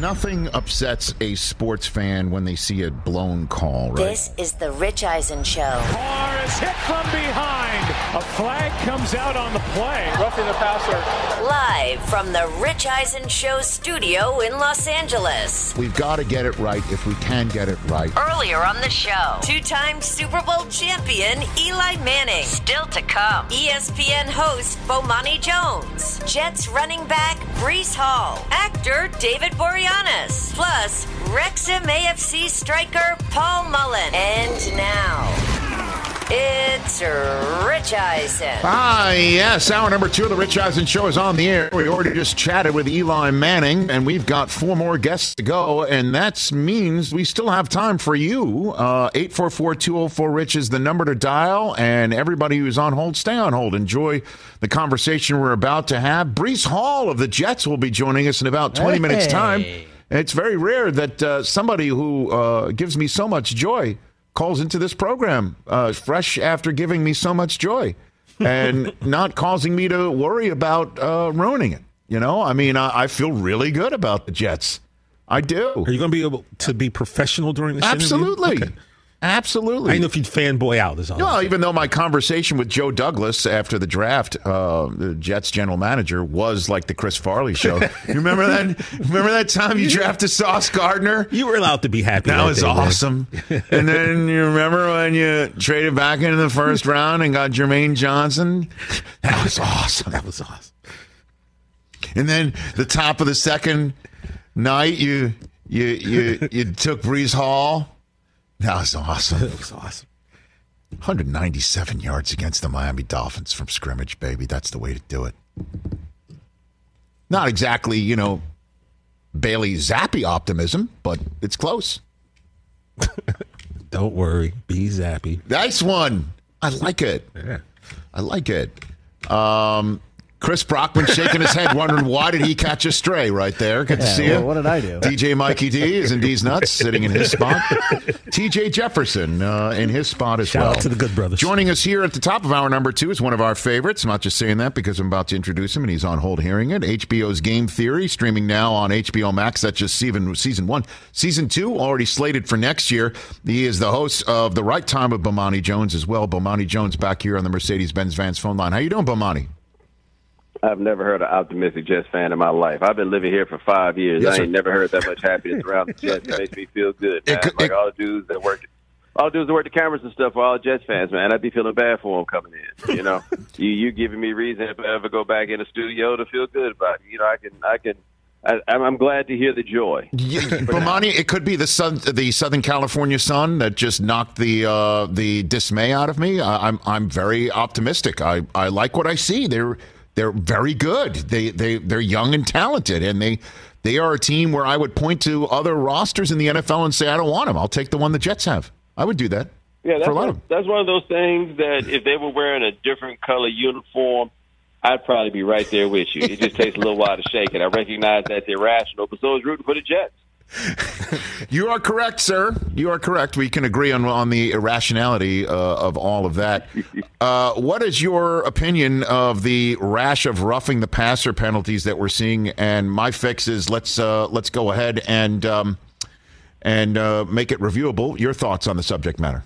Nothing upsets a sports fan when they see a blown call, right? This is the Rich Eisen Show. Carr is hit from behind. A flag comes out on the play. Roughing the passer. Live from the Rich Eisen Show studio in Los Angeles. We've got to get it right if we can get it right. Earlier on the show, two time Super Bowl champion Eli Manning. Still to come, ESPN host Bomani Jones. Jets running back Breece Hall. Actor David Boreanaz. Plus, Wrexham AFC striker Paul Mullen. And now, it's Rich Eisen. Ah, yes. Hour number two of the Rich Eisen Show is on the air. We already just chatted with Eli Manning, and we've got four more guests to go, and that means we still have time for you. Uh, 844-204-RICH is the number to dial, and everybody who's on hold, stay on hold. Enjoy the conversation we're about to have. Breece Hall of the Jets will be joining us in about 20 minutes' time. It's very rare that uh, somebody who uh, gives me so much joy calls into this program uh, fresh after giving me so much joy and not causing me to worry about uh, ruining it. You know, I mean, I, I feel really good about the Jets. I do. Are you going to be able to be professional during this Absolutely. interview? Okay. Absolutely. I didn't know if you'd fanboy out. Is all. No, even though my conversation with Joe Douglas after the draft, uh, the Jets general manager, was like the Chris Farley show. you remember that? Remember that time you drafted Sauce Gardner? You were allowed to be happy. That was day, awesome. and then you remember when you traded back into the first round and got Jermaine Johnson? That was awesome. That was awesome. And then the top of the second night, you you you you took Breece Hall. That was awesome. That was awesome. 197 yards against the Miami Dolphins from scrimmage, baby. That's the way to do it. Not exactly, you know, Bailey Zappe optimism, but it's close. Don't worry. Be zappy. Nice one. I like it. Yeah. I like it. Um, Chris Brockman shaking his head, wondering why did he catch a stray right there. Good to see well, you. what did I do? DJ Mikey D is in D's nuts, sitting in his spot. TJ Jefferson uh, in his spot as Shout well. out to the good brothers. Joining us here at the top of hour number two is one of our favorites. I'm not just saying that because I'm about to introduce him and he's on hold hearing it. HBO's Game Theory, streaming now on HBO Max. That's just season, season one. Season two, already slated for next year. He is the host of The Right Time of Bomani Jones as well. Bomani Jones back here on the Mercedes-Benz Vans phone line. How you doing, Bomani? I've never heard an optimistic Jets fan in my life. I've been living here for five years. Yes, I sir. ain't never heard that much happiness around the Jets. It makes me feel good, It man. like it- all the dudes that work, all the dudes that work the cameras and stuff for all Jets fans, man. I'd be feeling bad for them coming in. You know, you you giving me reason if I ever go back in the studio to feel good about it. You know, I can I can. I, I'm glad to hear the joy. Yeah, Bomani, it could be the sun, the Southern California sun that just knocked the uh, the dismay out of me. I, I'm I'm very optimistic. I, I like what I see. They're they're very good. They they they're young and talented, and they they are a team where I would point to other rosters in the NFL and say I don't want them. I'll take the one the Jets have. I would do that. Yeah, that's for a lot one, of them. that's one of those things that if they were wearing a different color uniform, I'd probably be right there with you. It just takes a little while to shake it. I recognize that's irrational, but so is rooting for the Jets. You are correct, sir. You are correct. We can agree on on the irrationality uh, of all of that. Uh, what is your opinion of the rash of roughing the passer penalties that we're seeing? And my fix is let's uh, let's go ahead and um, and uh, make it reviewable. Your thoughts on the subject matter,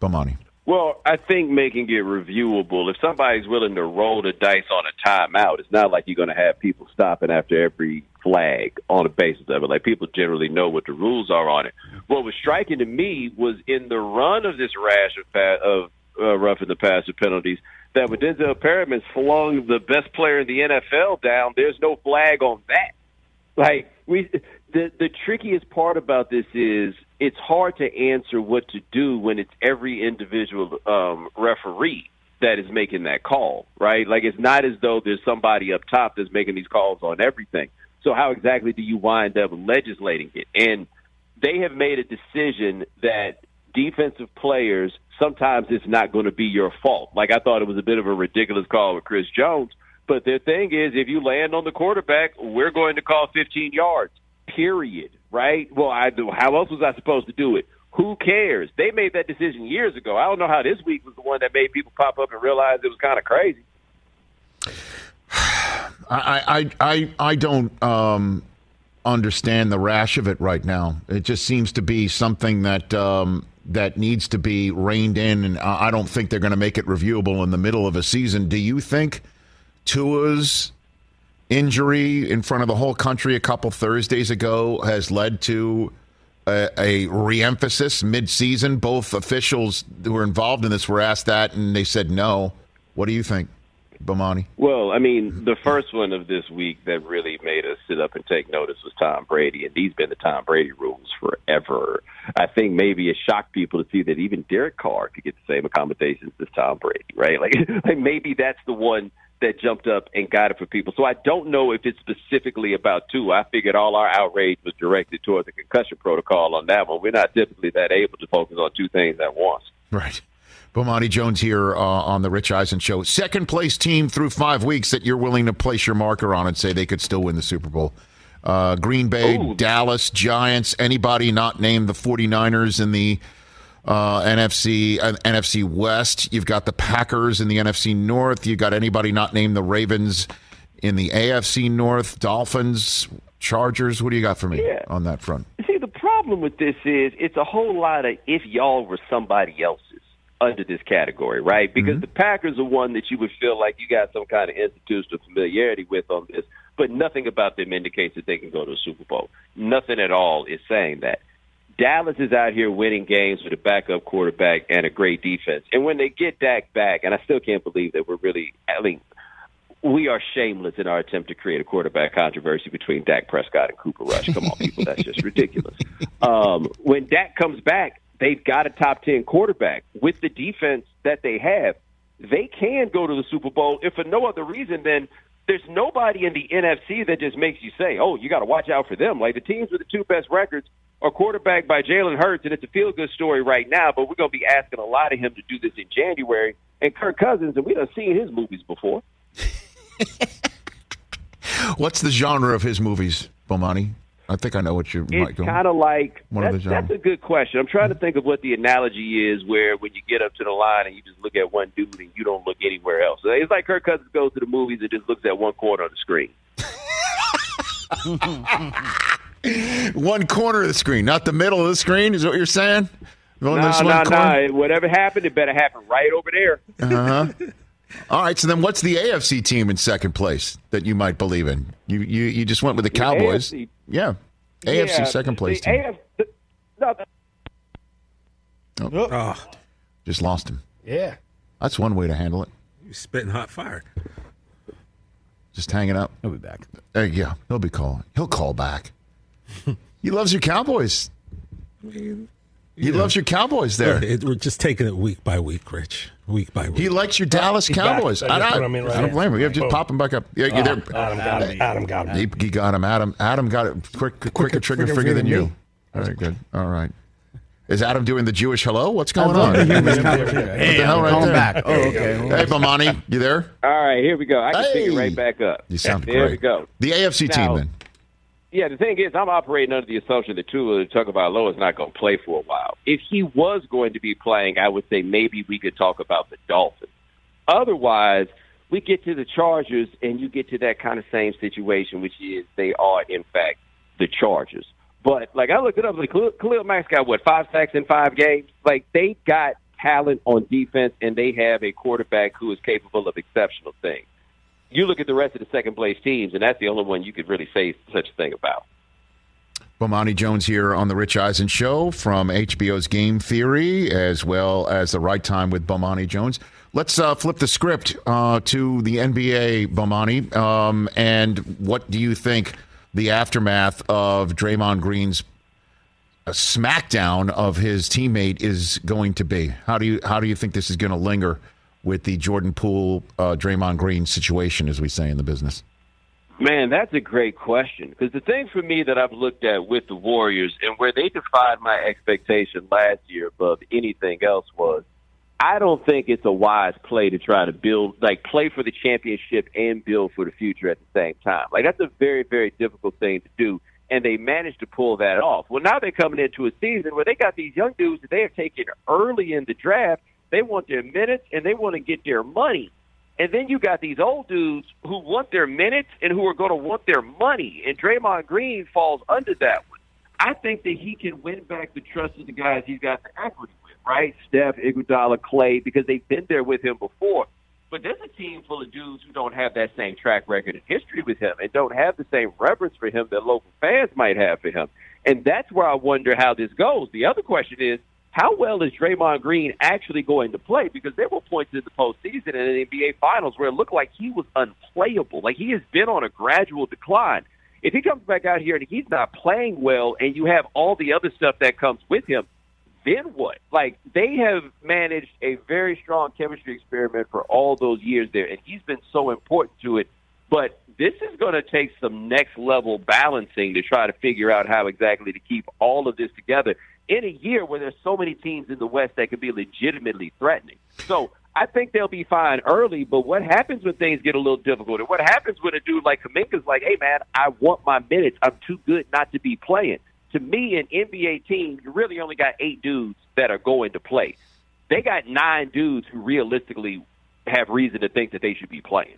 Bomani? Well, I think making it reviewable, if somebody's willing to roll the dice on a timeout, it's not like you're going to have people stopping after every flag on the basis of it. Like people generally know what the rules are on it. What was striking to me was in the run of this rash of, of uh, roughing the passer penalties that when Denzel Perryman's flung the best player in the NFL down, there's no flag on that. Like we, the the trickiest part about this is it's hard to answer what to do when it's every individual um, referee that is making that call, right? Like it's not as though there's somebody up top that's making these calls on everything. So how exactly do you wind up legislating it? And they have made a decision that defensive players sometimes it's not going to be your fault. Like I thought it was a bit of a ridiculous call with Chris Jones, but their thing is if you land on the quarterback, we're going to call 15 yards. Period. Right? Well, I do. How else was I supposed to do it? Who cares? They made that decision years ago. I don't know how this week was the one that made people pop up and realize it was kind of crazy. I I I I don't um understand the rash of it right now. It just seems to be something that um, that needs to be reined in, and I don't think they're going to make it reviewable in the middle of a season. Do you think Tua's injury in front of the whole country a couple Thursdays ago has led to a, a reemphasis mid-season? Both officials who were involved in this were asked that, and they said no. What do you think, Bomani? Well, I mean, the first one of this week that really made us sit up and take notice was Tom Brady, and these been the Tom Brady rules forever. I think maybe it shocked people to see that even Derek Carr could get the same accommodations as Tom Brady, right? Like, like maybe that's the one that jumped up and got it for people. So I don't know if it's specifically about Tua. I figured all our outrage was directed toward the concussion protocol on that one. We're not typically that able to focus on two things at once. Right. Bomani Jones here uh, on the Rich Eisen Show. Second place team through five weeks that you're willing to place your marker on and say they could still win the Super Bowl. Uh, Green Bay, Ooh. Dallas, Giants, anybody not named the 49ers in the uh, NFC uh, NFC West. You've got the Packers in the NFC North. You've got anybody not named the Ravens in the AFC North. Dolphins, Chargers. What do you got for me Yeah. on that front? See, the problem with this is it's a whole lot of if y'all were somebody else's under this category, right? Because the Packers are one that you would feel like you got some kind of institutional familiarity with on this, but nothing about them indicates that they can go to a Super Bowl. Nothing at all is saying that. Dallas is out here winning games with a backup quarterback and a great defense. And when they get Dak back, and I still can't believe that we're really, I mean, we are shameless in our attempt to create a quarterback controversy between Dak Prescott and Cooper Rush. Come on, people, that's just ridiculous. Um, when Dak comes back, they've got a top ten quarterback with the defense that they have. They can go to the Super Bowl if for no other reason than there's nobody in the NFC that just makes you say, "Oh, you got to watch out for them." Like the teams with the two best records are quarterback by Jalen Hurts, and it's a feel good story right now. But we're going to be asking a lot of him to do this in January. And Kirk Cousins, and we done seen his movies before. What's the genre of his movies, Bomani? I think I know what you might It's go. kind of like One of that's, the that's genres. a good question. I'm trying to think of what the analogy is, where when you get up to the line and you just look at one dude and you don't look anywhere else. It's like Kirk Cousins goes to the movies and just looks at one corner of the screen. one corner of the screen, not the middle of the screen. Is what you're saying? No, no, no. Whatever happened, it better happen right over there. Uh-huh. All right. So then, what's the AFC team in second place that you might believe in? You you, you just went with the Cowboys. AFC. Yeah, AFC Yeah, second place the team. AF the- no, the- Oh, Just lost him. Yeah. That's one way to handle it. you spitting hot fire. Just hanging up. He'll be back. Uh, yeah, he'll be calling. He'll call back. he loves your Cowboys. He loves your Cowboys there. It- we're just taking it week by week, Rich. Week by week. He likes your Dallas He's back. Cowboys. I I, just I, put him in right I don't blame him. You just Boom. pop him back up. Yeah, you're there. Ah, Adam got him. Adam got him. He, he got him. Adam. Adam got it quick, quicker, trigger quicker finger than than you. All right, good. All right. Is Adam doing the Jewish hello? What's going on? Hey, What the hell right call there? back. Oh, okay. Hey, Bomani, you there? all right, here we go. I can pick Hey. it right back up. You sound there great. we go. The AFC team Now- then. Yeah, the thing is, I'm operating under the assumption that Tua Tagovailoa is not going to play for a while. If he was going to be playing, I would say maybe we could talk about the Dolphins. Otherwise, we get to the Chargers, and you get to that kind of same situation, which is they are, in fact, the Chargers. But like I looked it up, like Khalil, Mack's got what five sacks in five games. Like they got talent on defense, and they have a quarterback who is capable of exceptional things you look at the rest of the second place teams, and that's the only one you could really say such a thing about. Bomani Jones here on the Rich Eisen Show from HBO's Game Theory, as well as the Right Time with Bomani Jones. Let's uh, flip the script uh, to the NBA, Bomani. Um, and what do you think the aftermath of Draymond Green's uh, smackdown of his teammate is going to be? How do you how do you think this is going to linger with the Jordan Poole, uh, Draymond Green situation, as we say in the business? Man, that's a great question. Because the thing for me that I've looked at with the Warriors and where they defied my expectation last year above anything else was I don't think it's a wise play to try to build, like, play for the championship and build for the future at the same time. Like, that's a very, very difficult thing to do. And they managed to pull that off. Well, now they're coming into a season where they got these young dudes that they are taking early in the draft. They want their minutes and they want to get their money. And then you got these old dudes who want their minutes and who are going to want their money. And Draymond Green falls under that one. I think that he can win back the trust of the guys he's got the equity with, right? Steph, Iguodala, Clay, because they've been there with him before. But there's a team full of dudes who don't have that same track record and history with him and don't have the same reverence for him that local fans might have for him. And that's where I wonder how this goes. The other question is, how well is Draymond Green actually going to play? Because there were points in the postseason and in the NBA Finals where it looked like he was unplayable. Like he has been on a gradual decline. If he comes back out here and he's not playing well, and you have all the other stuff that comes with him, then what? Like they have managed a very strong chemistry experiment for all those years there, and he's been so important to it. But this is going to take some next level balancing to try to figure out how exactly to keep all of this together in a year where there's so many teams in the West that could be legitimately threatening. So I think they'll be fine early, but what happens when things get a little difficult? And what happens when a dude like Kuminga's like, hey, man, I want my minutes. I'm too good not to be playing. To me, an NBA team, you really only got eight dudes that are going to play. They got nine dudes who realistically have reason to think that they should be playing.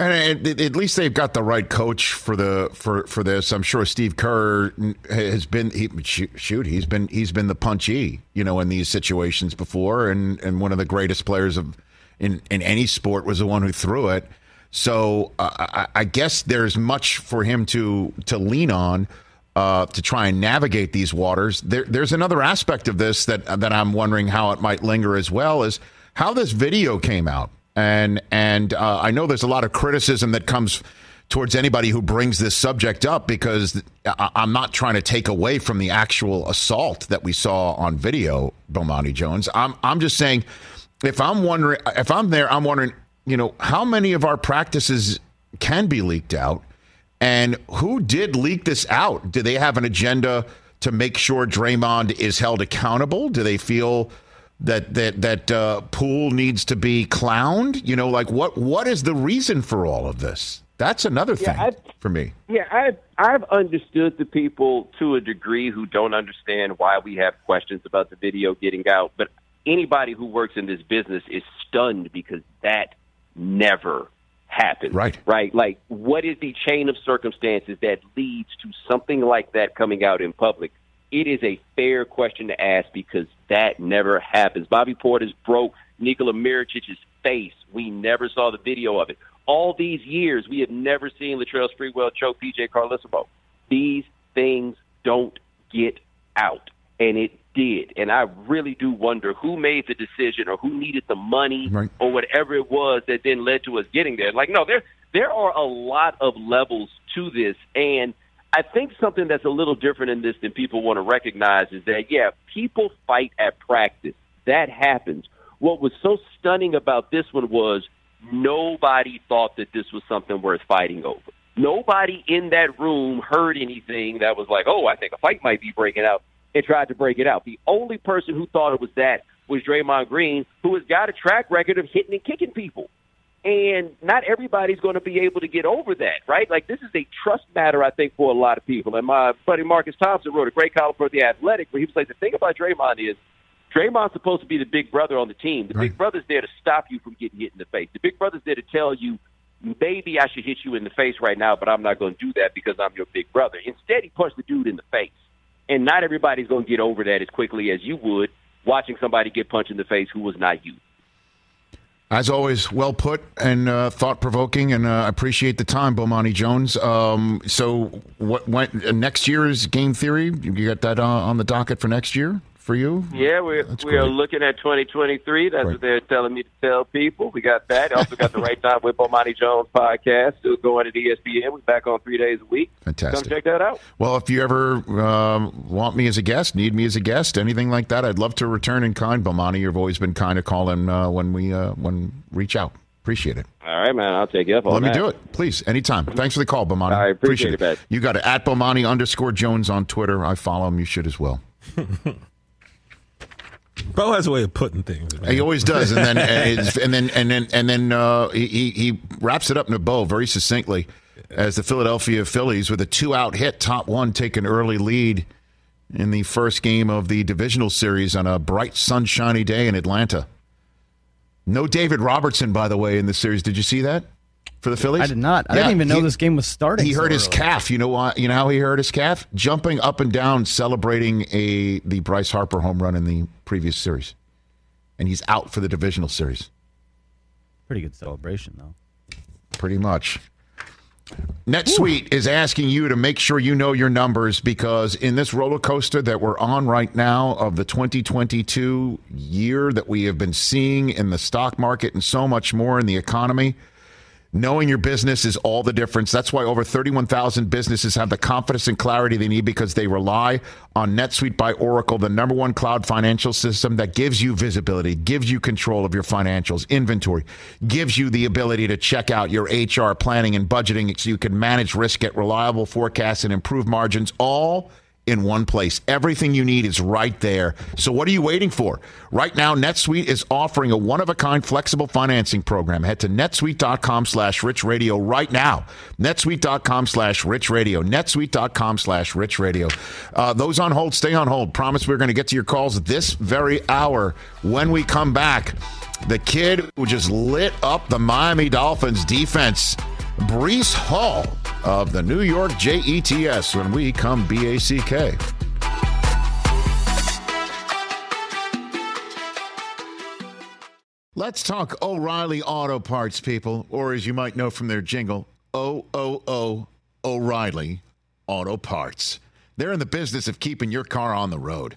And at least they've got the right coach for the for for this. I'm sure Steve Kerr has been he, shoot he's been he's been the punchy you know in these situations before, and and one of the greatest players of in in any sport was the one who threw it. So uh, I, I, guess there's much for him to to lean on uh, to try and navigate these waters. There, there's another aspect of this that that I'm wondering how it might linger as well is how this video came out and and uh, I know there's a lot of criticism that comes towards anybody who brings this subject up because I'm not trying to take away from the actual assault that we saw on video, Bomani Jones. I'm I'm just saying if I'm wondering if I'm there, I'm wondering, you know, how many of our practices can be leaked out and who did leak this out? Do they have an agenda to make sure Draymond is held accountable? Do they feel that that that uh, Poole needs to be clowned? You know, like what what is the reason for all of this? That's another thing yeah, for me. Yeah, I've I've understood the people to a degree who don't understand why we have questions about the video getting out, but anybody who works in this business is stunned because that never happened. Right. Right. Like, what is the chain of circumstances that leads to something like that coming out in public? it is a fair question to ask because that never happens. Bobby Portis broke Nikola Mirotic's face. We never saw the video of it. All these years, we have never seen Latrell Sprewell choke PJ Carlesimo. These things don't get out, and it did. And I really do wonder who made the decision or who needed the money right. or whatever it was that then led to us getting there. Like, no, there there are a lot of levels to this, and – I think something that's a little different in this than people want to recognize is that, yeah, people fight at practice. That happens. What was so stunning about this one was nobody thought that this was something worth fighting over. Nobody in that room heard anything that was like, oh, I think a fight might be breaking out and tried to break it out. The only person who thought it was that was Draymond Green, who has got a track record of hitting and kicking people. And not everybody's going to be able to get over that, right? Like this is a trust matter, I think, for a lot of people. And my buddy Marcus Thompson wrote a great column for the Athletic where he was like, the thing about Draymond is Draymond's supposed to be the big brother on the team. The right. big brother's there to stop you from getting hit in the face. The big brother's there to tell you, maybe I should hit you in the face right now, but I'm not going to do that because I'm your big brother. Instead, he punched the dude in the face. And not everybody's going to get over that as quickly as you would watching somebody get punched in the face who was not you. As always, well put and uh, thought provoking, and I uh, appreciate the time, Bomani Jones. Um, so, what, what uh, next year's game theory? You got that uh, on the docket for next year? For you? Yeah, we're That's we great. are looking at 2023. That's right. what they're telling me to tell people. We got that. Also got the right time with Bomani Jones podcast. Still going at ESPN. We're back on three days a week. Fantastic. Come check that out. Well, if you ever um, want me as a guest, need me as a guest, anything like that, I'd love to return in kind. Bomani, you've always been kind of calling uh, when we uh, when reach out. Appreciate it. All right, man. I'll take you up on Let that. me do it, please, anytime. Thanks for the call, Bomani. I appreciate, appreciate it. it. You got it at Bomani underscore Jones on Twitter. I follow him. You should as well. Bo has a way of putting things. Man. He always does, and then and then and then and then uh, he he wraps it up in a bow very succinctly as the Philadelphia Phillies with a two out hit, top one, take an early lead in the first game of the divisional series on a bright, sunshiny day in Atlanta. No David Robertson, by the way, in the series. Did you see that for the Phillies? I did not. I yeah, didn't even know he, this game was starting. He so hurt early. his calf. You know why? You know how he hurt his calf? Jumping up and down, celebrating a the Bryce Harper home run in the previous series, and he's out for the divisional series. Pretty good celebration, though. Pretty much. NetSuite Ooh. is asking you to make sure you know your numbers because in this roller coaster that we're on right now of the 2022 year that we have been seeing in the stock market and so much more in the economy, Knowing your business is all the difference. That's why over 31,000 businesses have the confidence and clarity they need because they rely on NetSuite by Oracle, the number one cloud financial system that gives you visibility, gives you control of your financials, inventory, gives you the ability to check out your HR planning and budgeting so you can manage risk, get reliable forecasts, and improve margins all in one place. Everything you need is right there. So what are you waiting for? Right now, NetSuite is offering a one-of-a-kind flexible financing program. Head to netsuite.com slash rich radio right now. netsuite.com slash rich radio. netsuite.com slash rich radio. Uh, those on hold, stay on hold. Promise we're going to get to your calls this very hour when we come back. The kid who just lit up the Miami Dolphins defense Breece Hall of the New York Jets when we come BACK. Let's talk O'Reilly Auto Parts, people, or as you might know from their jingle, O O O O'Reilly Auto Parts. They're in the business of keeping your car on the road.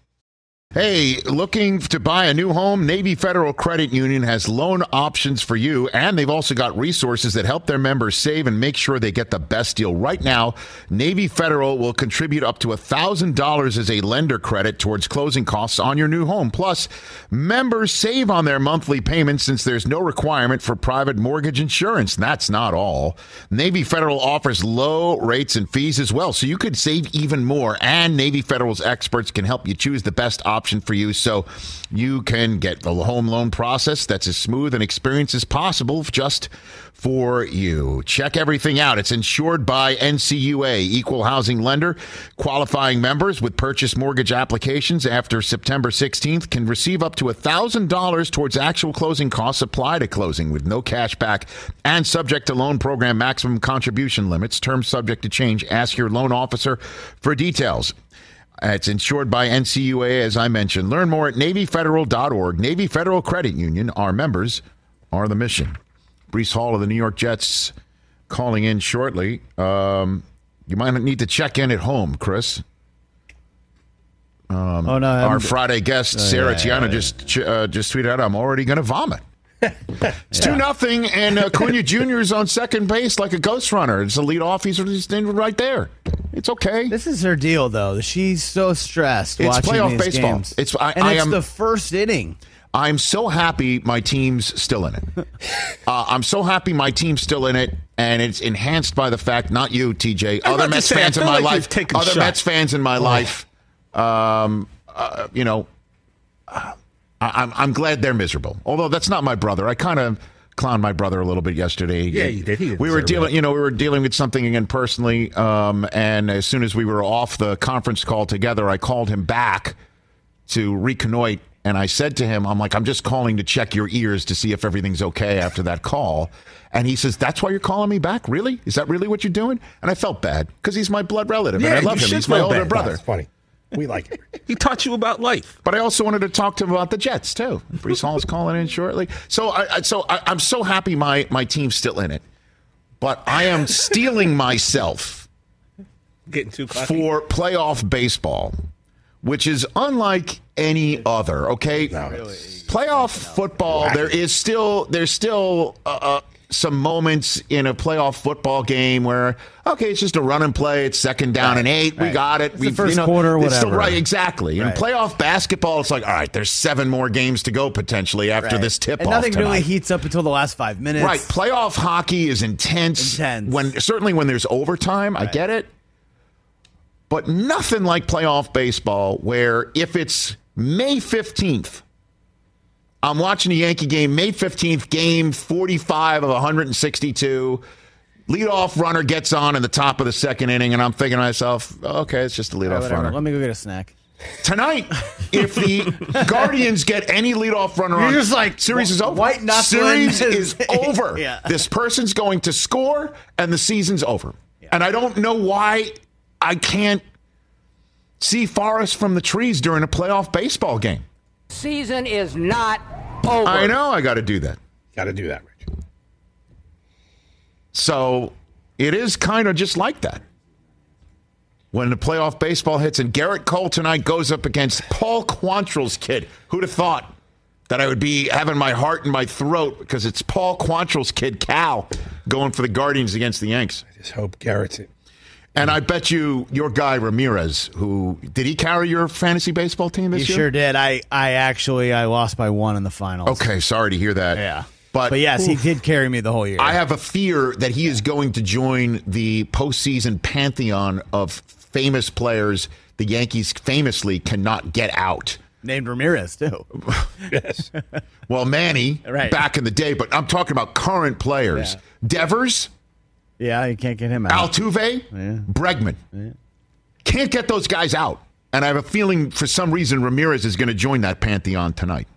Hey, looking to buy a new home? Navy Federal Credit Union has loan options for you, and they've also got resources that help their members save and make sure they get the best deal. Right now, Navy Federal will contribute up to $1,000 as a lender credit towards closing costs on your new home. Plus, members save on their monthly payments since there's no requirement for private mortgage insurance. That's not all. Navy Federal offers low rates and fees as well, so you could save even more, and Navy Federal's experts can help you choose the best option option for you so you can get the home loan process that's as smooth and experienced as possible just for you. Check everything out. It's insured by NCUA, equal housing lender. Qualifying members with purchase mortgage applications after September 16th can receive up to $1,000 towards actual closing costs applied to closing with no cash back and subject to loan program maximum contribution limits. Terms subject to change. Ask your loan officer for details. It's insured by NCUA, as I mentioned. Learn more at NavyFederal.org. Navy Federal Credit Union. Our members are the mission. Breece Hall of the New York Jets calling in shortly. Um, you might need to check in at home, Chris. Um, Oh, no, our Friday guest Oh, Sarah yeah, Tiana yeah, yeah. just uh, just tweeted out, "I'm already going to vomit." It's two nothing, and uh, Cunha Jr. is on second base like a ghost runner. It's a lead off. He's standing right there. It's okay. This is her deal, though. She's so stressed It's watching playoff these baseball. games. It's- I- and I it's am- the first inning. I'm so happy my team's still in it. Uh, I'm so happy my team's still in it, and it's enhanced by the fact, not you, TJ, I'm other Mets say, fans in my like life, other. Mets fans in my life. Um, uh, you know, uh, I, I'm I'm glad they're miserable. Although that's not my brother. I kind of clowned my brother a little bit yesterday. Yeah, you did. He we were dealing, it. you know, we were dealing with something again personally. Um, and as soon as we were off the conference call together, I called him back to reconnoit. And I said to him, I'm like, I'm just calling to check your ears to see if everything's okay after that call. And he says, That's why you're calling me back? Really? Is that really what you're doing? And I felt bad because he's my blood relative. Yeah, and I love him. He's my older bad. brother. It's funny. We like it. He taught you about life. But I also wanted to talk to him about the Jets too. Breece Hall is calling in shortly, so I, I so I, I'm so happy my my team's still in it. But I am steeling myself Getting too cocky. for playoff baseball, which is unlike any other. Okay, playoff football. There is still there's still uh, uh, some moments in a playoff football game where okay, it's just a run and play. It's second down and eight. We got it. It's we the first you know, quarter, still- whatever. right, exactly. In playoff basketball, it's like all right, there's seven more games to go potentially after Right. this tip and off nothing tonight. really heats up until the last five minutes. Right. Playoff hockey is intense. Intense. When certainly when there's overtime, I get it. But nothing like playoff baseball where if it's May 15th, I'm watching the Yankee game, May 15th, game 45 of 162. Leadoff runner gets on in the top of the second inning, and I'm thinking to myself, okay, it's just a leadoff oh, right, runner. Let me go get a snack. Tonight, if the Guardians get any leadoff runner You're on, just like, series is over. white. Series is over. Yeah. This person's going to score, and the season's over. And I don't know why I can't see forest from the trees during a playoff baseball game. Season is not over. I know I got to do that. Got to do that, Rich. So it is kind of just like that. When the playoff baseball hits, and Gerrit Cole tonight goes up against Paul Quantrill's kid. Who'd have thought that I would be having my heart in my throat because it's Paul Quantrill's kid, Cal, going for the Guardians against the Yanks. I just hope Gerrit's it. And I bet you your guy Ramirez, who did he carry your fantasy baseball team this You year? sure did. I, I actually I lost by one in the finals. Okay, sorry to hear that. Yeah. But, But yes, he did carry me the whole year. I have a fear that he is going to join the postseason pantheon of famous players the Yankees famously cannot get out. named Ramirez too. Yes. Well, Manny, Right. back in the day, but I'm talking about current players. Devers, Yeah, you can't get him out. Altuve, yeah. Bregman. Yeah. Can't get those guys out. And I have a feeling for some reason Ramirez is going to join that pantheon tonight.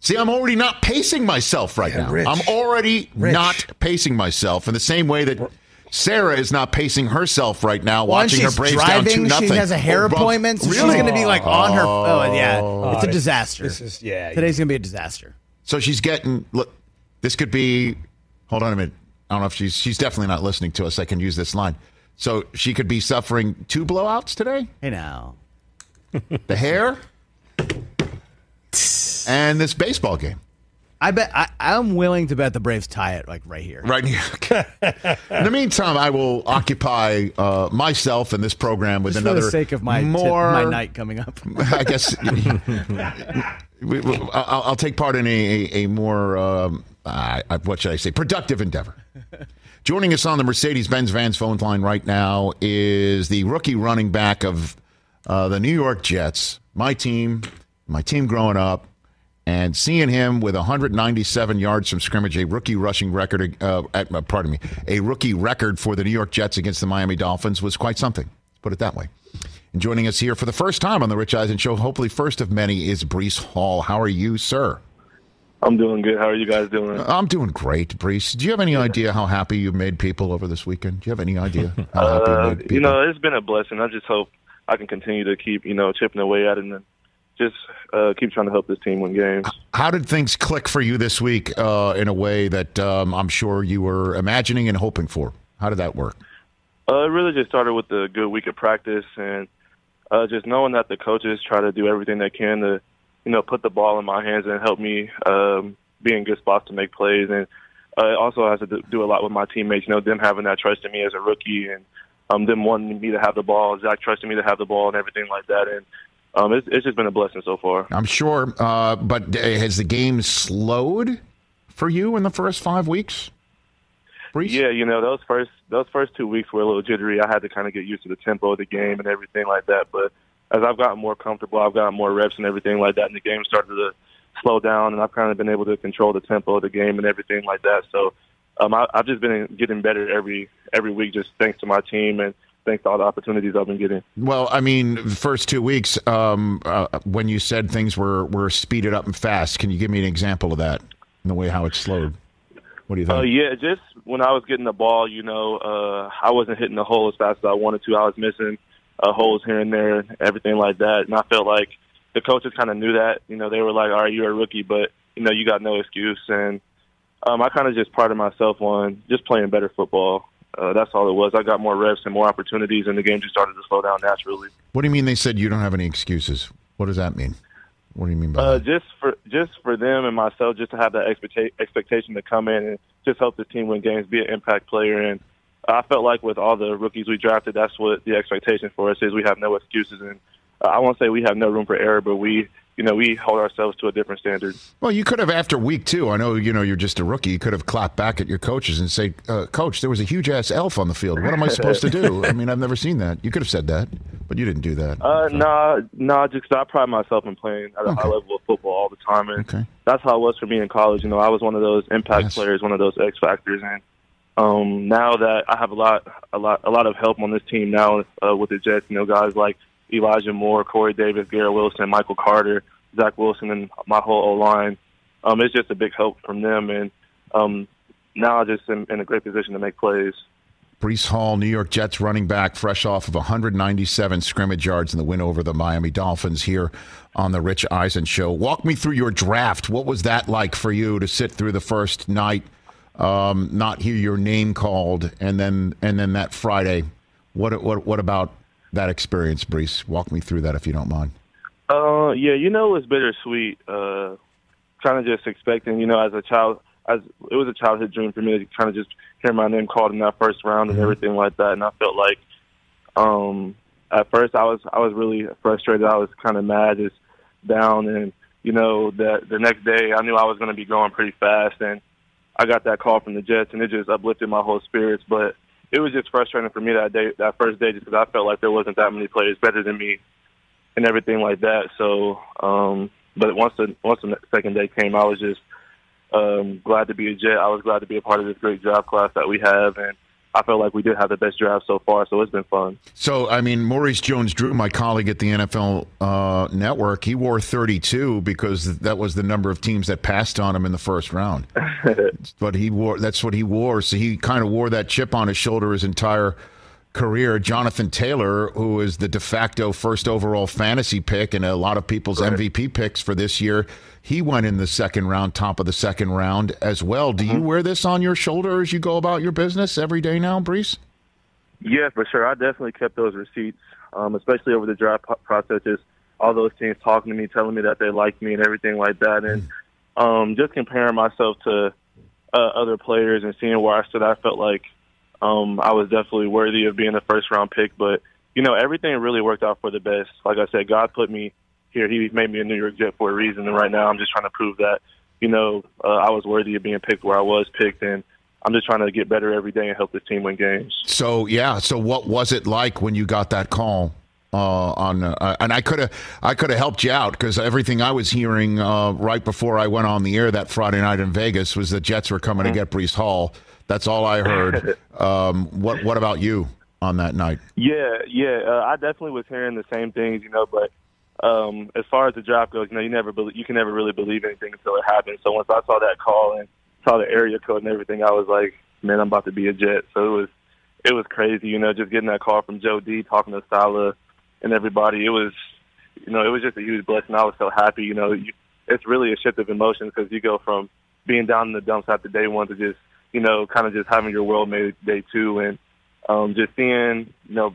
See, I'm already not pacing myself right Yeah, now. Rich. I'm already Rich. not pacing myself in the same way that Sarah is not pacing herself right now, Once watching her she's Braves driving, down two nothing. she has a hair Oh, appointment, so really? she's going to be like on her. Oh, oh, yeah, it's a disaster. This is yeah. Today's going to be a disaster. So she's getting. Look, this could be. Hold on a minute. I don't know if she's. She's definitely not listening to us. I can use this line. So she could be suffering two blowouts today. Hey now, The hair and this baseball game. I bet I, I'm willing to bet the Braves tie it like right here. Right here. In the meantime, I will occupy uh, myself and this program with Just for another the sake of my tip- more my night coming up. I guess I'll, I'll take part in a, a, a more, um, uh, what should I say, productive endeavor. Joining us on the Mercedes Benz Vans phone line right now is the rookie running back of uh, the New York Jets, my team, my team growing up, and seeing him with 197 yards from scrimmage, a rookie rushing record, uh, at, uh, pardon me, a rookie record for the New York Jets against the Miami Dolphins was quite something. Put it that way. And joining us here for the first time on the Rich Eisen Show, hopefully first of many, is Breece Hall. How are you, sir? I'm doing good. How are you guys doing? I'm doing great, Breece. Do you have any idea how happy you made people over this weekend? Do you have any idea how happy you Uh, made people? you know, it's been a blessing. I just hope I can continue to keep, you know, chipping away at it and just uh, keep trying to help this team win games. How did things click for you this week uh, in a way that um, I'm sure you were imagining and hoping for? How did that work? Uh, it really just started with a good week of practice and uh, just knowing that the coaches try to do everything they can to, you know, put the ball in my hands and help me um, be in good spots to make plays. And uh, it also has to do- a lot with my teammates. You know, them having that trust in me as a rookie and um, them wanting me to have the ball, Zach trusting me to have the ball and everything like that. And um, it's, it's just been a blessing so far. I'm sure. Uh, but uh, has the game slowed for you in the first five weeks? Breece? Yeah, you know those first those first two weeks were a little jittery. I had to kind of get used to the tempo of the game and everything like that. But as I've gotten more comfortable, I've gotten more reps and everything like that, and the game started to slow down, and I've kind of been able to control the tempo of the game and everything like that. So um, I, I've just been getting better every every week, just thanks to my team and thanks to all the opportunities I've been getting. Well, I mean, the first two weeks, um, uh, when you said things were, were speeded up and fast, can you give me an example of that in the way how it slowed? What do you think? Uh, yeah, just when I was getting the ball, you know, uh, I wasn't hitting the hole as fast as I wanted to. I was missing uh, holes here and there, everything like that. And I felt like the coaches kind of knew that. You know, they were like, "All right, you're a rookie, but you know, you got no excuse." And um, I kind of just prided myself on just playing better football. Uh, that's all it was. I got more reps and more opportunities, and the game just started to slow down naturally. What do you mean they said you don't have any excuses? What does that mean? What do you mean by Uh, that? just for just for them and myself, just to have that expecta- expectation to come in and just help the team win games, be an impact player. And I felt like with all the rookies we drafted, that's what the expectation for us is. We have no excuses, and uh, I won't say we have no room for error, but we, you know, we hold ourselves to a different standard. Well, you could have after week two. I know you know you're just a rookie. You could have clapped back at your coaches and say, uh, "Coach, there was a huge ass elf on the field. What am I supposed to do?" I mean, I've never seen that. You could have said that, but you didn't do that. Uh, nah, nah, just 'cause I pride myself in playing at a Okay. high level of football all the time, and Okay. that's how it was for me in college. You know, I was one of those impact Yes. players, one of those X factors, and um, now that I have a lot, a lot, a lot of help on this team now uh, with the Jets. You know, guys like Elijah Moore, Corey Davis, Garrett Wilson, Michael Carter, Zach Wilson, and my whole O line. Um, it's just a big help from them, and um, now I just am in a great position to make plays. Breece Hall, New York Jets running back, fresh off of 197 scrimmage yards in the win over the Miami Dolphins here on the Rich Eisen Show. Walk me through your draft. What was that like for you to sit through the first night, um, not hear your name called, and then and then that Friday? What what what about that experience, Breece? Walk me through that if you don't mind. Uh, yeah, you know, it was bittersweet. Uh, kind of just expecting, you know, as a child, as it was a childhood dream for me to kind of just hear my name called in that first round and everything like that. And I felt like, um, at first I was I was really frustrated. I was kind of mad, just down, and you know, that the next day I knew I was going to be going pretty fast, and I got that call from the Jets, and it just uplifted my whole spirits. But it was just frustrating for me that day, that first day, just because I felt like there wasn't that many players better than me and everything like that. So, um, but once the once the second day came, I was just um, glad to be a Jet. I was glad to be a part of this great draft class that we have, and I felt like we did have the best draft so far. So it's been fun. So, I mean, Maurice Jones-Drew, my colleague at the NFL uh, Network, he wore 32 because that was the number of teams that passed on him in the first round. but he wore that's what he wore. So he kind of wore that chip on his shoulder his entire career. Jonathan Taylor, who is the de facto first overall fantasy pick and a lot of people's MVP picks for this year, he went in the second round, top of the second round as well. Do you wear this on your shoulder as you go about your business every day now, Breece? Yeah, for sure. I definitely kept those receipts, um, especially over the draft po- process. All those teams talking to me, telling me that they like me and everything like that, and um, just comparing myself to uh, other players and seeing where I stood. I felt like um, I was definitely worthy of being a first round pick. But you know, everything really worked out for the best. Like I said, God put me here. He made me a New York Jet for a reason, and right now I'm just trying to prove that you know uh, I was worthy of being picked where I was picked, and I'm just trying to get better every day and help this team win games. So yeah, so what was it like when you got that call? Uh, on uh, and I could have I could have helped you out because everything I was hearing uh, right before I went on the air that Friday night in Vegas was the Jets were coming to get Breece Hall. That's all I heard. um, what what about you on that night? Yeah, yeah, uh, I definitely was hearing the same things, you know. But um, as far as the draft goes, you know, you never believe, you can never really believe anything until it happens. So once I saw that call and saw the area code and everything, I was like, man, I'm about to be a Jet. So it was it was crazy, you know, just getting that call from Joe D, talking to Saleh and everybody. It was, you know, it was just a huge blessing. I was so happy, you know. You, it's really a shift of emotions because you go from being down in the dumps after day one to just, you know, kind of just having your world made day two. And Um, just seeing you know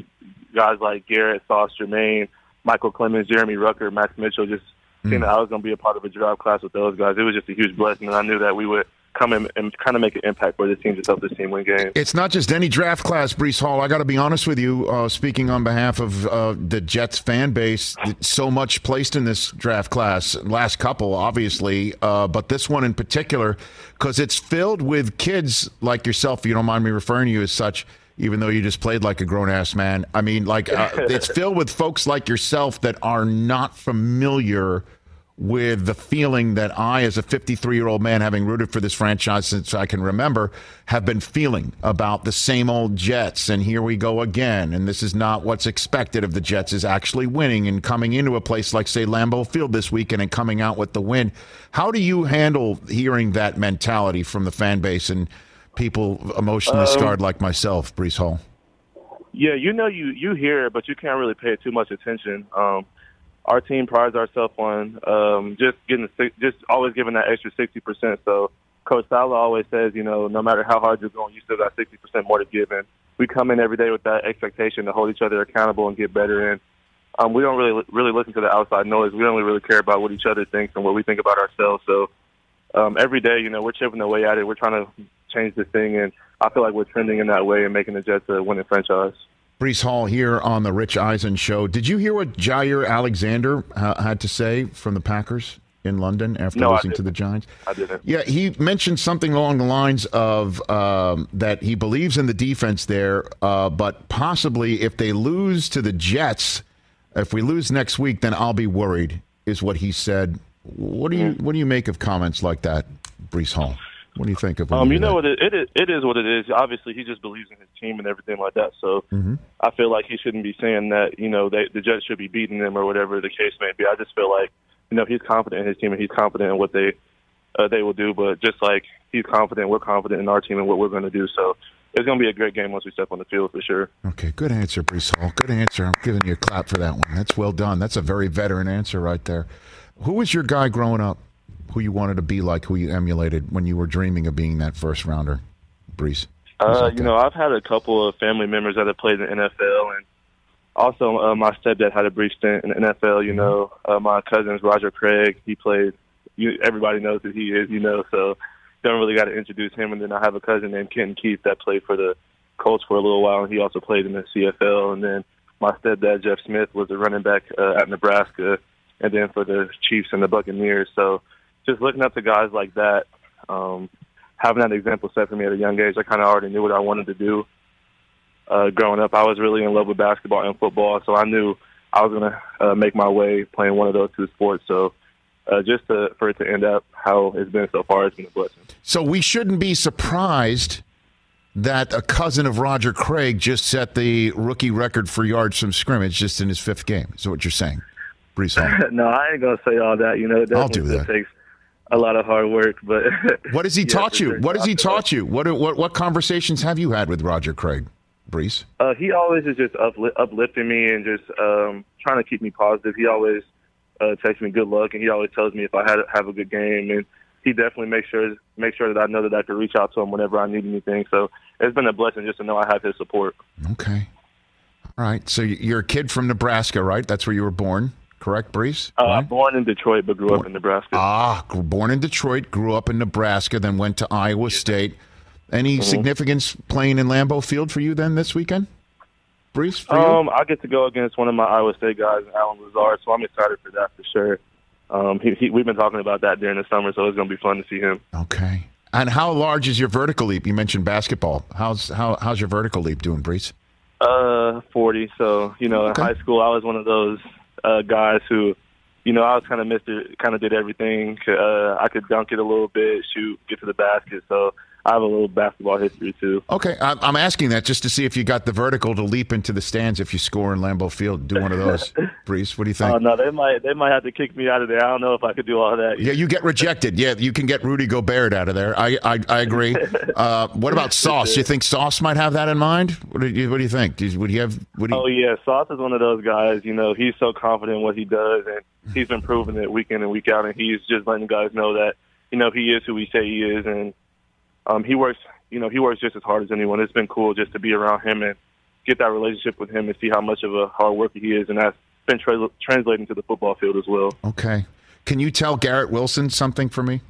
guys like Garrett, Sauce, Jermaine, Micheal Clemons, Jeremy Ruckert, Max Mitchell, just seeing that I was going to be a part of a draft class with those guys, it was just a huge blessing, and I knew that we would come in and kind of make an impact for this team to help this team win games. It's not just any draft class, Breece Hall. I got to be honest with you, uh, speaking on behalf of uh, the Jets fan base, so much placed in this draft class. Last couple, obviously, uh, but this one in particular, because it's filled with kids like yourself. If you don't mind me referring to you as such. Even though you just played like a grown ass man, I mean, like uh, it's filled with folks like yourself that are not familiar with the feeling that I, as a 53 year old man, having rooted for this franchise since I can remember, have been feeling about the same old Jets. And here we go again. And this is not what's expected of the Jets, is actually winning and coming into a place like, say, Lambeau Field this weekend and coming out with the win. How do you handle hearing that mentality from the fan base and people emotionally Um, scarred like myself, Breece Hall? Yeah, you know you you hear it, but you can't really pay too much attention. Um, our team prides ourselves on um, just getting the, just always giving that extra sixty percent. So Coach Saleh always says, you know, no matter how hard you're going, you still got sixty percent more to give. And we come in every day with that expectation to hold each other accountable and get better. And um, we don't really really listen to the outside noise. We don't really care about what each other thinks and what we think about ourselves. So um, every day, you know, we're chipping away at it. We're trying to change this thing, and I feel like we're trending in that way and making the Jets a winning franchise. Breece Hall here on the Rich Eisen show. Did you hear what Jaire Alexander uh, had to say from the Packers in London after No, losing to the Giants? I didn't. Yeah, he mentioned something along the lines of um, that he believes in the defense there, uh, but possibly if they lose to the Jets, if we lose next week, then I'll be worried. Is what he said. What do you what do you make of comments like that, Breece Hall? What do you think of? Um, you know what it, it is. It is what it is. Obviously, he just believes in his team and everything like that. So Mm-hmm. I feel like he shouldn't be saying that. You know, they, the Jets should be beating them or whatever the case may be. I just feel like you know he's confident in his team and he's confident in what they uh, they will do. But just like he's confident, we're confident in our team and what we're going to do. So it's going to be a great game once we step on the field for sure. Okay, good answer, Breece Hall. Good answer. I'm giving you a clap for that one. That's well done. That's a very veteran answer right there. Who was your guy growing up? Who you wanted to be like? Who you emulated when you were dreaming of being that first rounder, Breece? Uh, like you that? know, I've had a couple of family members that have played in the NFL, and also uh, my stepdad had a brief stint in the NFL. You know, uh, my cousin's Roger Craig. He played. You, everybody knows who he is. You know, so don't really got to introduce him. And then I have a cousin named Kenton Keith that played for the Colts for a little while, and he also played in the CFL. And then my stepdad Jeff Smith was a running back uh, at Nebraska, and then for the Chiefs and the Buccaneers. So just looking up to guys like that. Um, having that example set for me at a young age, I kind of already knew what I wanted to do. Uh, growing up, I was really in love with basketball and football, so I knew I was going to uh, make my way playing one of those two sports. So uh, just to, for it to end up how it's been so far, it's been a blessing. So we shouldn't be surprised that a cousin of Roger Craig just set the rookie record for yards from scrimmage just in his fifth game. Is what you're saying, Breece Hall? no, I ain't going to say all that. You know, it I'll do that. takes a lot of hard work. But What has he Yeah, taught you? What has he taught you? What, what what conversations have you had with Roger Craig, Breece? Uh, he always is just upli- uplifting me and just um, trying to keep me positive. He always uh, texts me good luck, and he always tells me if I had have a good game. And he definitely makes sure make sure that I know that I can reach out to him whenever I need anything. So it's been a blessing just to know I have his support. Okay. All right. So you're a kid from Nebraska, right? That's where you were born, correct, Breece? Uh, Right? Born in Detroit, but grew up in Nebraska. Ah, born in Detroit, grew up in Nebraska, then went to Iowa State. Any Mm-hmm. significance playing in Lambeau Field for you then this weekend, Breece? Um, I get to go against one of my Iowa State guys, Allen Lazard, so I'm excited for that for sure. Um, he, he, we've been talking about that during the summer, so it's going to be fun to see him. Okay. And how large is your vertical leap? You mentioned basketball. How's how how's your vertical leap doing, Breece? Uh, 40. So, you know, Okay. in high school, I was one of those uh, guys who, you know, I was kind of Mr. kind of did everything. Uh, I could dunk it a little bit, shoot, get to the basket. So I have a little basketball history too. Okay, I'm I'm asking that just to see if you got the vertical to leap into the stands if you score in Lambeau Field. Do one of those, Breece. What do you think? Oh no, they might they might have to kick me out of there. I don't know if I could do all that. Yeah, you get rejected. Yeah, you can get Rudy Gobert out of there. I I, I agree. Uh, what about Sauce? You think Sauce might have that in mind? What do you What do you think? Do you- Would he have? Would he? Oh yeah, Sauce is one of those guys. You know, he's so confident in what he does, and he's been proving it week in and week out. And he's just letting guys know that you know he is who we say he is, and um, he works. You know, he works just as hard as anyone. It's been cool just to be around him and get that relationship with him and see how much of a hard worker he is, and that's been tra- translating to the football field as well. Okay. Can you tell Garrett Wilson something for me?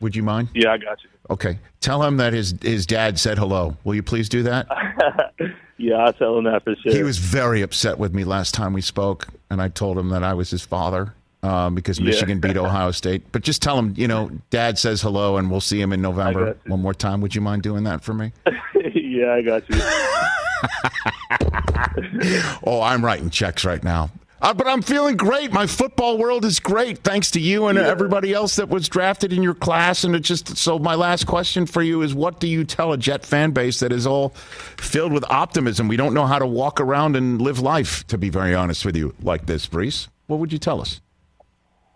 Would you mind? Yeah, I got you. Okay. Tell him that his his dad said hello. Will you please do that? Yeah, I'll tell him that for sure. He was very upset with me last time we spoke, and I told him that I was his father um, because Yeah. Michigan beat Ohio State. But just tell him, you know, Dad says hello, and we'll see him in November one more time. Would you mind doing that for me? yeah, I got you. Oh, I'm writing checks right now. Uh, but I'm feeling great. My football world is great, thanks to you and everybody else that was drafted in your class. And it just so my last question for you is: What do you tell a Jet fan base that is all filled with optimism? We don't know how to walk around and live life. To be very honest with you, like this, Breece, what would you tell us?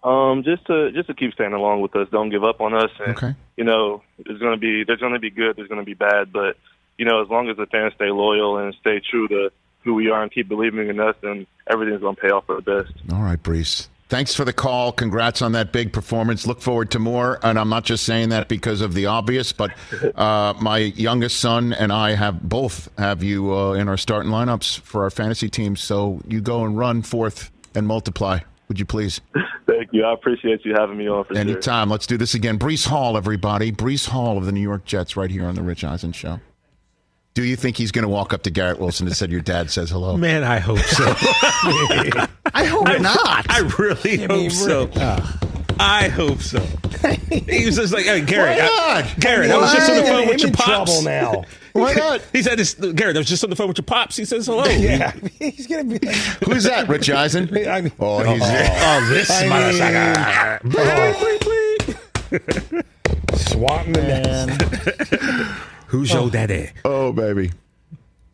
Um, just to just to keep staying along with us. Don't give up on us. And, Okay. You know, there's gonna be there's gonna be good. There's gonna be bad. But you know, as long as the fans stay loyal and stay true to who we are and keep believing in us, then everything's gonna pay off for the best. All right, Breece. Thanks for the call. Congrats on that big performance. Look forward to more. And I'm not just saying that because of the obvious, but uh, my youngest son and I have both have you uh, in our starting lineups for our fantasy teams. So you go and run forth and multiply. Would you please? Thank you. I appreciate you having me on for sure. Let's do this again. Breece Hall, everybody. Breece Hall of the New York Jets, right here on the Rich Eisen Show. Do you think he's going to walk up to Garrett Wilson and said, "Your dad says hello"? Man, I hope so. I hope not. I really hope so. I hope so. he was just like, hey, Garrett, Why I- not? Garrett, I was just on the phone Him with your in pops. trouble now. Why not? He said, this, Garrett, I was just on the phone with your pops. He says hello. Yeah, he's gonna be. Like, Who's that, Rich Eisen? I mean, Oh, he's. Oh, oh this I motherfucker. swatting the nest. Who's your oh. daddy? Oh, baby.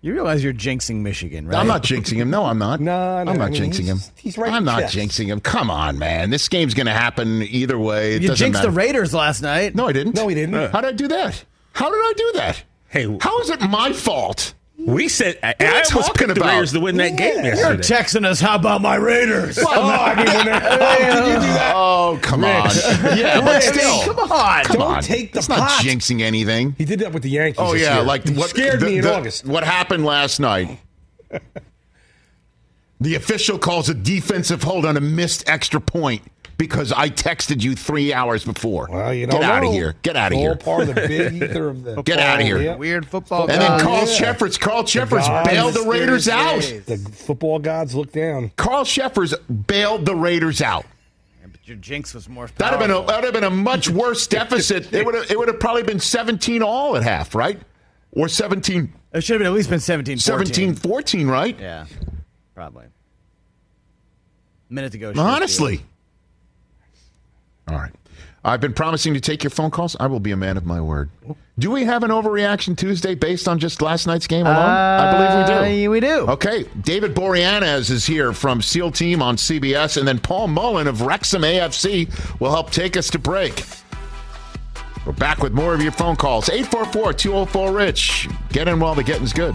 You realize you're jinxing Michigan, right? I'm not jinxing him. No, I'm not. No, no, I'm not I mean, jinxing him. he's- he's right I'm not chess. jinxing him. Come on, man. This game's going to happen either way. It You doesn't jinxed matter. the Raiders last night. No, I didn't. No, he didn't. How did I do that? How did I do that? Hey, How is it my fault? We said, I, are you I almost talking picked the about? Raiders to win that game Yeah. You're texting us. How about my Raiders? Oh, I mean, when oh, did you do that? Oh, come on. yeah, but Rick, still. Come on. Come Don't on. take the It's not jinxing anything. He did that with the Yankees. Oh this yeah, year. like He what scared the- me in the- August. What happened last night? the official calls a defensive hold on a missed extra point because I texted you three hours before. Well, you Get out of here. Get out of here. part of the big ether of the. Get outta here. Yeah. Weird football. And then. Carl yeah. Cheffers. Carl Cheffers gods, bailed the Raiders out. The football gods look down. Carl Cheffers bailed the Raiders out. But your jinx was more. That'd have been a that'd have been a much worse deficit. It would have it would have probably been 17 all at half, right? Or 17 It should have been at least been 17 17 14, right? Yeah, probably. Minute to go. Honestly. All right. I've been promising to take your phone calls. I will be a man of my word. Do we have an overreaction Tuesday based on just last night's game alone? I believe we do. Uh, we do. Okay, David Boreanaz is here from SEAL Team on CBS, and then Paul Mullin of Wrexham AFC will help take us to break. We're back with more of your phone calls. 844 204 Rich. Get in while the getting's good.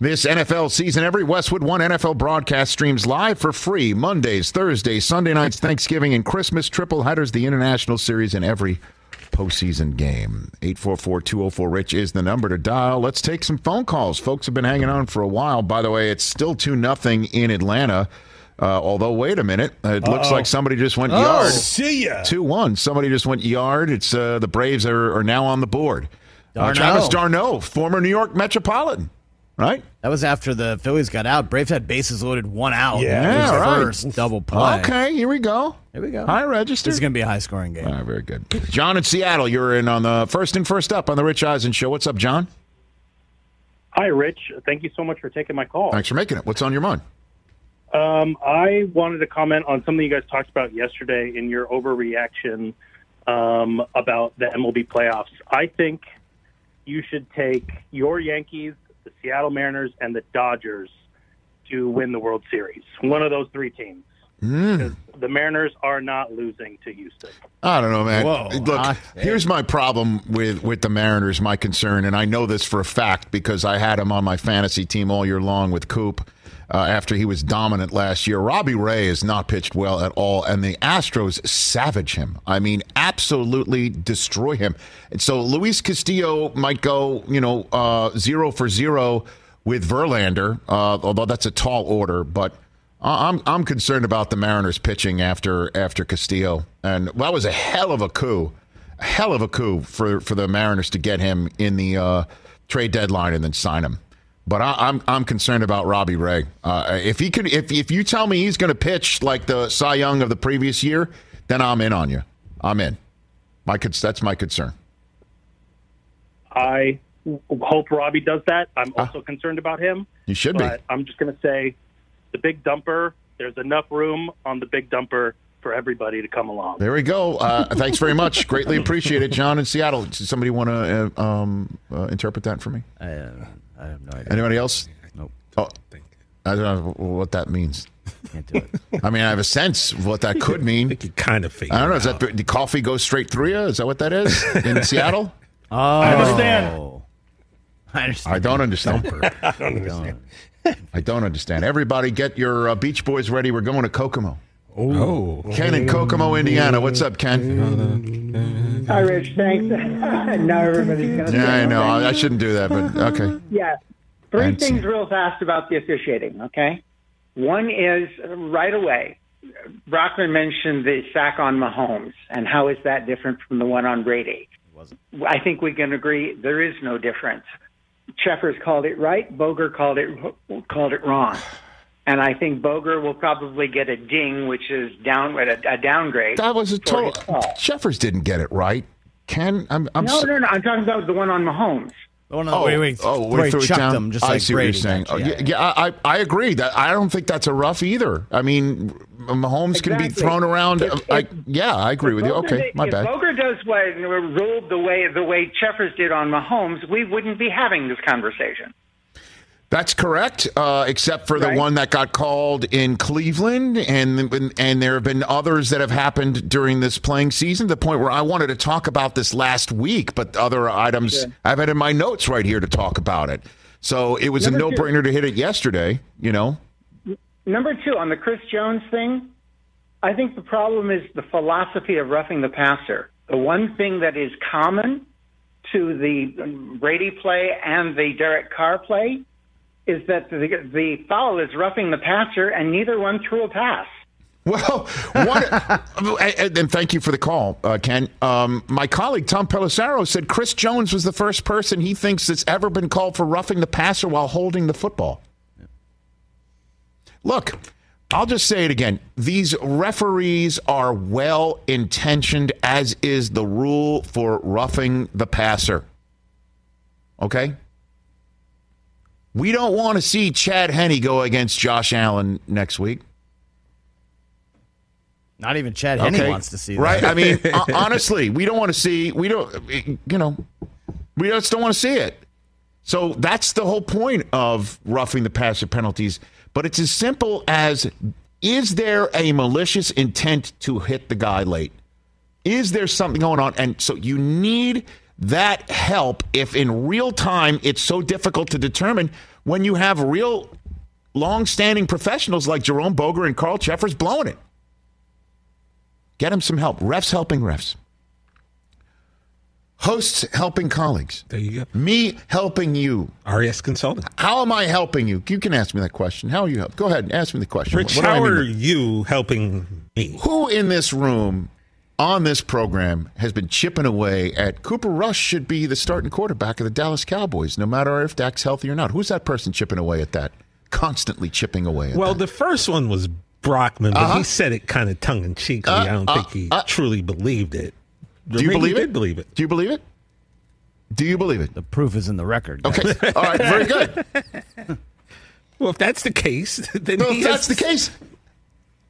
This NFL season, every Westwood One NFL broadcast streams live for free Mondays, Thursdays, Sunday nights, Thanksgiving, and Christmas triple headers, the international series, and every postseason game. 844-204-RICH is the number to dial. Let's take some phone calls. Folks have been hanging on for a while. By the way, it's still 2 nothing in Atlanta. Uh, although, wait a minute. It looks Uh-oh. like somebody just went Oh, yard. see ya. 2-1. Somebody just went yard. It's uh, the Braves are, are now on the board. Uh, d'Arnaud. Travis d'Arnaud, former New York Metropolitan, right? That was after the Phillies got out. Braves had bases loaded, one out. Yeah, It was right. First double play. Okay, here we go. Here we go. High register. This is going to be a high scoring game. All right, very good. John in Seattle, you're in on the first and first up on the Rich Eisen show. What's up, John? Hi, Rich. Thank you so much for taking my call. Thanks for making it. What's on your mind? Um, I wanted to comment on something you guys talked about yesterday in your overreaction um, about the MLB playoffs. I think you should take your Yankees, the Seattle Mariners, and the Dodgers to win the World Series. One of those three teams. Mm. The Mariners are not losing to Houston. I don't know, man. Whoa. Look, Hot here's my problem with with the Mariners. My concern, and I know this for a fact because I had them on my fantasy team all year long with Coop. Uh, after he was dominant last year, Robbie Ray has not pitched well at all, and the Astros savage him. I mean, absolutely destroy him. And so Luis Castillo might go, you know, uh, zero for zero with Verlander, uh, although that's a tall order, but. I'm I'm concerned about the Mariners pitching after after Castillo, and that was a hell of a coup, a hell of a coup for for the Mariners to get him in the uh, trade deadline and then sign him. But I, I'm I'm concerned about Robbie Ray. Uh, if he could, if if you tell me he's going to pitch like the Cy Young of the previous year, then I'm in on you. I'm in. My that's my concern. I hope Robbie does that. I'm also concerned about him. You should be. I'm just going to say the big dumper, there's enough room on the big dumper for everybody to come along. There we go. Uh, thanks very much. Greatly appreciate it, John in Seattle. Does somebody want to uh, um, uh, interpret that for me? I, I have no idea. Anybody else? Nope. Oh, I don't know what that means. Can't do it. I mean, I have a sense of what that could mean. kind of figure. I don't know. Is that the coffee goes straight through you? Is that what that is in Seattle? Oh, I understand. I understand. I don't understand. I don't understand. I don't understand. Everybody, get your uh, Beach Boys ready. We're going to Kokomo. Oh, Ken in Kokomo, Indiana. What's up, Ken? Hi, Rich. Thanks. now everybody's going to Yeah, I know. I, I shouldn't do that, but okay. Yeah. Three Fancy. things real fast about the officiating, okay? One is uh, right away, Brockman mentioned the sack on Mahomes, and how is that different from the one on Brady? I think we can agree there is no difference. Cheffers called it right, Boger called it called it wrong. And I think Boger will probably get a ding, which is down a, a downgrade. That was a total. his call. Cheffers didn't get it right. Ken, I'm. I'm no, so- no, no. I'm talking about the one on Mahomes. The one Oh, wait, wait, oh, where he threw it chucked down? him just I like see Brady. what you're saying. did. Oh, yeah, yeah, I, I I agree that I don't think that's a rough either. I mean, Mahomes can be thrown around. If- I, yeah, I agree with you. Okay, did- my if bad. Boger does what ruled the way the way Cheffers did on Mahomes, we wouldn't be having this conversation. That's correct, uh, except for the Right. one that got called in Cleveland, and and there have been others that have happened during this playing season. To the point where I wanted to talk about this last week, but other items Sure. I've had in my notes right here to talk about it. So it was Number a no-brainer to hit it yesterday. You know, Number two, on the Chris Jones thing, I think the problem is the philosophy of roughing the passer. The one thing that is common to the Brady play and the Derek Carr play is that the, the foul is roughing the passer, and neither one threw a pass. Well, one, and thank you for the call, uh, Ken. Um, my colleague Tom Pelissero said Chris Jones was the first person he thinks that's ever been called for roughing the passer while holding the football. Look, I'll just say it again. These referees are well intentioned, as is the rule for roughing the passer. Okay? We don't want to see Chad Henne go against Josh Allen next week. Not even Chad Henne wants to see that. right? I mean, honestly, we don't want to see. We don't. You know, we just don't want to see it. So that's the whole point of roughing the passer penalties. But it's as simple as: is there a malicious intent to hit the guy late? Is there something going on? And so you need that help if in real time it's so difficult to determine when you have real long-standing professionals like Jerome Boger and Carl Cheffers blowing it. Get him some help. Refs helping refs. Hosts helping colleagues. There you go. Me helping you. RES Consulting. How am I helping you? You can ask me that question. How are you help? Go ahead and ask me the question. Rich, What do I how are to- you helping me? Who in this room on this program has been chipping away at Cooper Rush should be the starting quarterback of the Dallas Cowboys, no matter if Dak's healthy or not? Who's that person chipping away at that? Constantly chipping away at Well, that. the first one was Brockman, but Uh-huh. he said it kind of tongue in cheek. Uh, I don't uh, think he uh. truly believed it. Do you Maybe he believe did it? believe it. Do you believe it? Do you believe it? The proof is in the record. Okay. All right. Very good. Well, if that's the case, then Well, he if that's has- the case,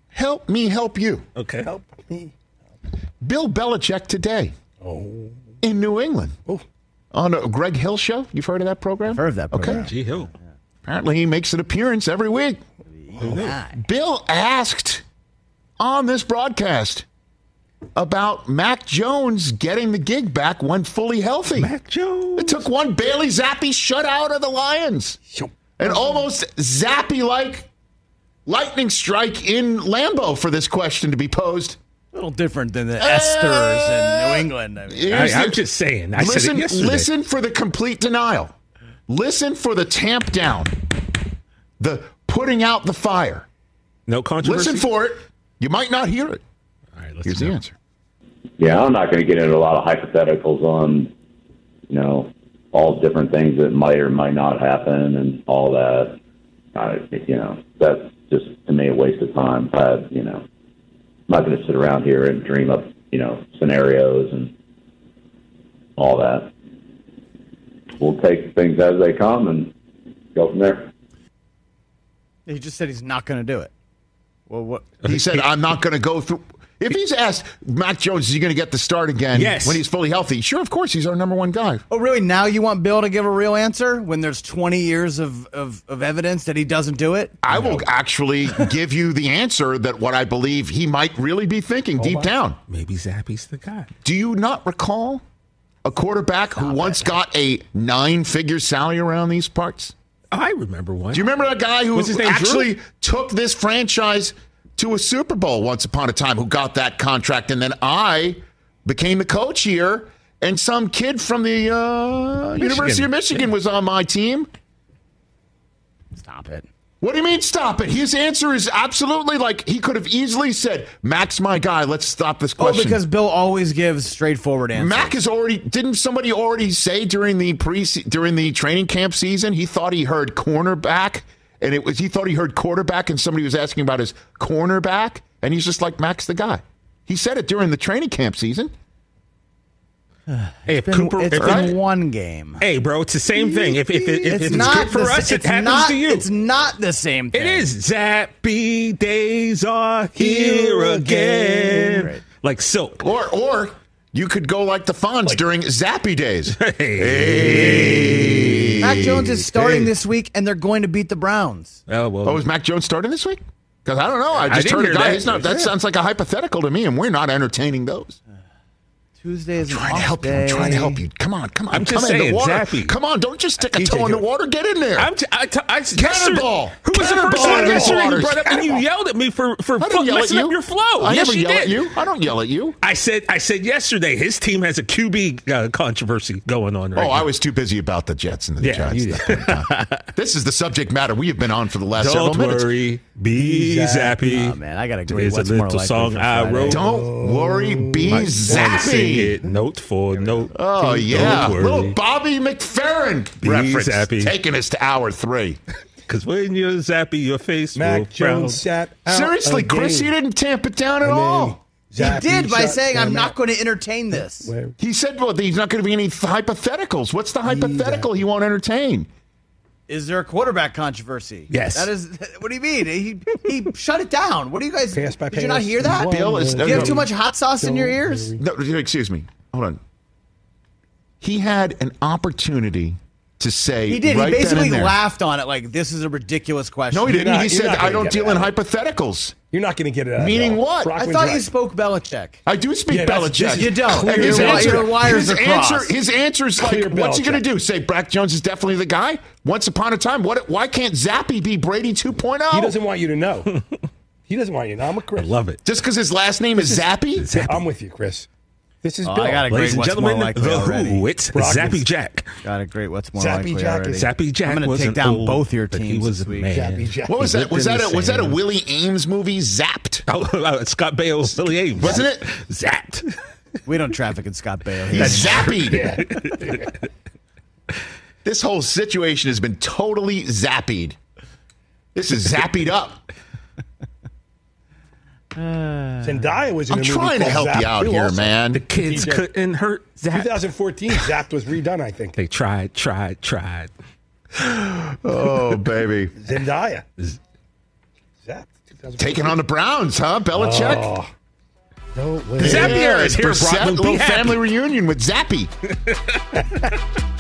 help me help you. Okay. Help me. Bill Belichick today Oh. in New England oh. on a Greg Hill show. You've heard of that program? Heard of that program. Okay. G Hill. Apparently, he makes an appearance every week. Bill asked on this broadcast about Mac Jones getting the gig back when fully healthy. Mac Jones. It took one Bailey Zappe shutout of the Lions. An almost Zappy like lightning strike in Lambeau for this question to be posed. A little different than the Esters in New uh, England. I mean, I, I'm just saying. I listen, said it listen for the complete denial. Listen for the tamp down. The putting out the fire. No controversy. Listen for it. You might not hear it. All right, let's Here's the answer. Yeah, I'm not going to get into a lot of hypotheticals on, you know, all different things that might or might not happen and all that. I, you know, that's just to me a waste of time. I, you know, I'm not going to sit around here and dream up, you know, scenarios and all that. We'll take things as they come and go from there. he just said he's not going to do it. Well, what? He said, I'm not going to go through. If he's asked, Mac Jones, is he going to get the start again Yes. when he's fully healthy? Sure, of course. He's our number one guy. Oh, really? Now you want Bill to give a real answer when there's 20 years of, of, of evidence that he doesn't do it? I will actually give you the answer that what I believe he might really be thinking deep down. Maybe Zappe's the guy. Do you not recall a quarterback who once got a nine figure salary around these parts? I remember one. Do you remember that guy who What's his name, Drew? actually took this franchise to a Super Bowl once upon a time, who got that contract? And then I became the coach here, and some kid from the uh, University of Michigan was on my team. Stop it. What do you mean, stop it? His answer is absolutely like he could have easily said, Mac's my guy. Let's stop this question. Oh, question. because Bill always gives straightforward answers. Mac is already. Didn't somebody already say during the pre during the training camp season he thought he heard cornerback, and it was he thought he heard quarterback, and somebody was asking about his cornerback, and he's just like Max the guy. He said it during the training camp season. Hey, if Been- Cooper, it's if been it- one game. hey, bro, it's the same thing. If if, it, if it's it's not good for the us, it it's happens not, to you. It's not the same thing. It is. Zappy days are here again. Right. Like silk. Or or you could go like the Fonz during Zappy days. Hey. hey. Mac Jones is starting Hey. this week, and they're going to beat the Browns. Oh, well. Oh, is Mac Jones starting this week? Because I don't know. I I just didn't heard a guy. that. He's not, that Yeah. sounds like a hypothetical to me, and we're not entertaining those. Tuesday is an trying to off help you. I'm trying to help you. Come on, come on. I'm come just in saying, the water. Zappy. Come on, don't just stick a toe in the water. Get in there. I'm t- I t- I, Cannonball. Who was the first one yesterday you brought up and you yelled at me for for I fu- don't yell at messing you. up your flow? I yes, never you yell did. at you. I don't yell at you. I said I said yesterday his team has a QB uh, controversy going on right oh, now. I was too busy about the Jets and the Yeah, Giants. you at that point in time. this is the subject matter we have been on for the last Don't several minutes. Worry, be zappy. Oh, man, I got to agree. There's a What's more little song I Friday? wrote. Don't worry, be Might wanna Sing zappy. it note for note. Oh Don't yeah, worry. little Bobby McFerrin Be reference zappy. taking us to hour three. Because when you're zappy, your face will Mac frown. Jones sat Seriously, again. Chris, you didn't tamp it down at And then all. He did by saying, "I'm not out. going to entertain this." Where- He said, "Well, there's not going to be any hypotheticals. What's the hypothetical he won't entertain?" Is there a quarterback controversy? Yes. That is. What do you mean? He he shut it down. What do you guys? Pass by did you not hear that? Bill is- Do you have no, too much hot sauce in your ears? worry. No, excuse me. Hold on. He had an opportunity to say He did. right he then basically and there. laughed on it like this is a ridiculous question. No, he didn't. not- he said, "I don't deal in out. hypotheticals." You're not going to get it out. Meaning though. what? I thought right. you spoke Belichick. I do speak Yeah, that's- Belichick. this You don't. clear And his Your- answer, your wires his answer, crossed. his answer's like, Clear what's he going to do? Say Brack Jones is definitely the guy? Once upon a time, what? Why can't Zappy be Brady 2.0? He doesn't want you to know. he doesn't want you to know. I'm a Chris. I love it. Just because his last name is Zappy? I'm with you, Chris. This is Oh, Bill. I got a Ladies great and what's gentlemen, more likely the already. Who. It's Brock Zappy is- Jack. Got a great what's more Zappy likely Jack already. is- Zappy Jack I'm gonna was take down old- both your but teams He was this a week. man. Zappy Jack. What was that? Was that a, was that a. Willie Aames movie? Zapped? Oh, uh, Scott Baio, Billy Ames. Wasn't it? Zapped. We don't traffic in Scott Baio. He's He's zappy. this whole situation has been totally zappied. This is zappied up. Zendaya was in I'm a movie trying to called help Zapped you out too, here, also. man. The kids DJ. couldn't hurt Zapp. 2014, Zapped was redone, I think. They tried, tried, tried. Oh, baby. Zendaya. Zapped. 2014. Taking on the Browns, huh? Belichick? Oh. No way. Zappy era is here, Brissett, Brockman. Be little happy. family reunion with Zappy.